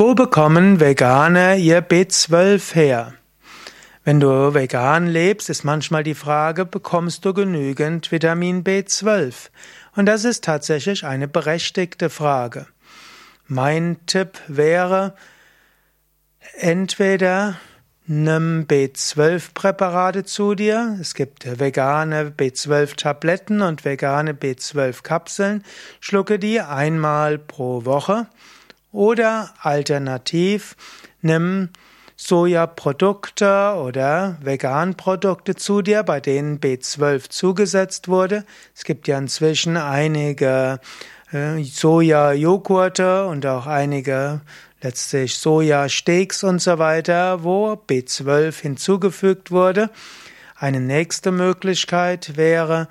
Wo bekommen Veganer ihr B12 her? Wenn du vegan lebst, ist manchmal die Frage, bekommst du genügend Vitamin B12? Und das ist tatsächlich eine berechtigte Frage. Mein Tipp wäre, entweder nimm B12-Präparate zu dir. Es gibt vegane B12-Tabletten und vegane B12-Kapseln. Schlucke die einmal pro Woche. Oder alternativ nimm Sojaprodukte oder Veganprodukte zu dir, bei denen B12 zugesetzt wurde. Es gibt ja inzwischen einige äh, Soja-Joghurte und auch einige letztlich Sojasteaks und so weiter, wo B12 hinzugefügt wurde. Eine nächste Möglichkeit wäre,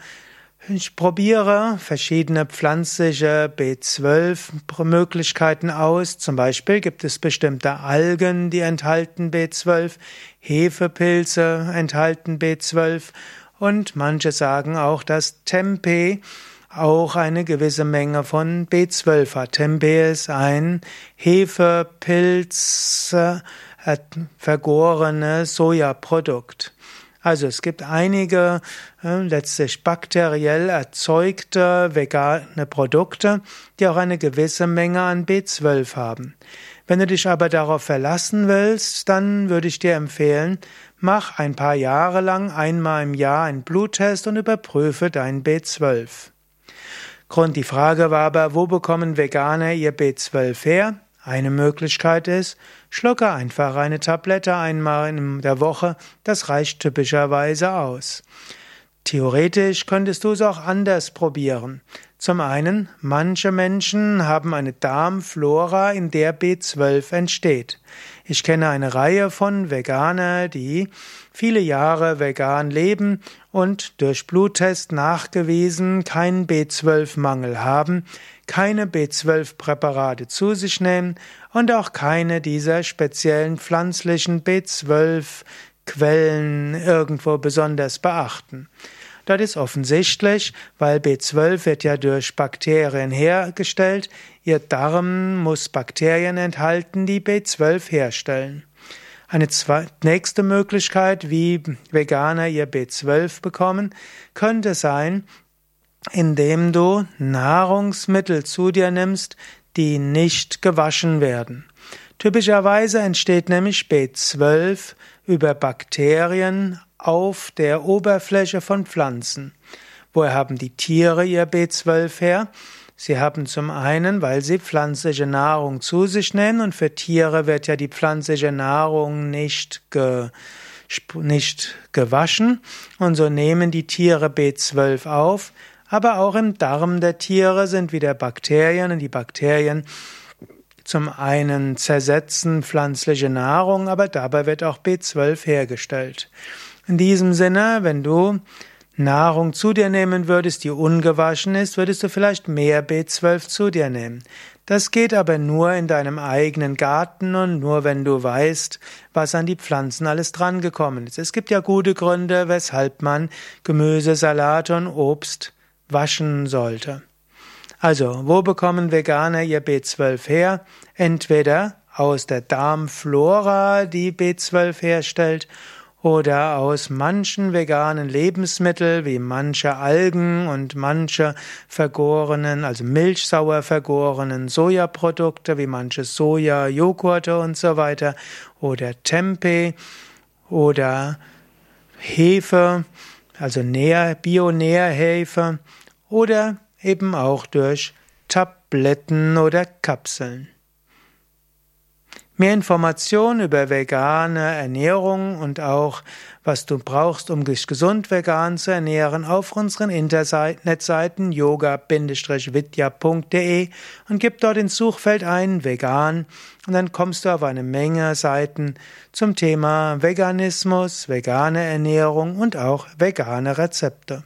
ich probiere verschiedene pflanzliche B12-Möglichkeiten aus. Zum Beispiel gibt es bestimmte Algen, die enthalten B12, Hefepilze enthalten B12 und manche sagen auch, dass Tempeh auch eine gewisse Menge von B12 hat. Tempeh ist ein Hefepilz äh, vergorenes Sojaprodukt. Also es gibt einige äh, letztlich bakteriell erzeugte vegane Produkte, die auch eine gewisse Menge an B12 haben. Wenn du dich aber darauf verlassen willst, dann würde ich dir empfehlen, mach ein paar Jahre lang einmal im Jahr einen Bluttest und überprüfe dein B12. Grund die Frage war aber, wo bekommen Veganer ihr B12 her? Eine Möglichkeit ist, schlucke einfach eine Tablette einmal in der Woche, das reicht typischerweise aus. Theoretisch könntest du es auch anders probieren. Zum einen, manche Menschen haben eine Darmflora, in der B12 entsteht. Ich kenne eine Reihe von Veganer, die viele Jahre vegan leben und durch Bluttest nachgewiesen keinen B12-Mangel haben, keine B12-Präparate zu sich nehmen und auch keine dieser speziellen pflanzlichen B12-Quellen irgendwo besonders beachten. Das ist offensichtlich, weil B12 wird ja durch Bakterien hergestellt. Ihr Darm muss Bakterien enthalten, die B12 herstellen. Eine nächste Möglichkeit, wie Veganer ihr B12 bekommen, könnte sein, indem du Nahrungsmittel zu dir nimmst, die nicht gewaschen werden. Typischerweise entsteht nämlich B12 über Bakterien auf der Oberfläche von Pflanzen. Woher haben die Tiere ihr B12 her? Sie haben zum einen, weil sie pflanzliche Nahrung zu sich nehmen und für Tiere wird ja die pflanzliche Nahrung nicht, ge, nicht gewaschen und so nehmen die Tiere B12 auf, aber auch im Darm der Tiere sind wieder Bakterien und die Bakterien zum einen zersetzen pflanzliche Nahrung, aber dabei wird auch B12 hergestellt. In diesem Sinne, wenn du Nahrung zu dir nehmen würdest, die ungewaschen ist, würdest du vielleicht mehr B12 zu dir nehmen. Das geht aber nur in deinem eigenen Garten und nur wenn du weißt, was an die Pflanzen alles drangekommen ist. Es gibt ja gute Gründe, weshalb man Gemüse, Salat und Obst waschen sollte. Also, wo bekommen Veganer ihr B12 her? Entweder aus der Darmflora, die B12 herstellt, oder aus manchen veganen Lebensmitteln wie manche Algen und manche vergorenen, also milchsauer vergorenen Sojaprodukte wie manche Soja-Joghurte und so weiter oder Tempeh oder Hefe, also Bio-Nährhefe oder eben auch durch Tabletten oder Kapseln. Mehr Informationen über vegane Ernährung und auch was du brauchst, um dich gesund vegan zu ernähren, auf unseren Internetseiten yoga-vidya.de und gib dort ins Suchfeld ein vegan und dann kommst du auf eine Menge Seiten zum Thema Veganismus, vegane Ernährung und auch vegane Rezepte.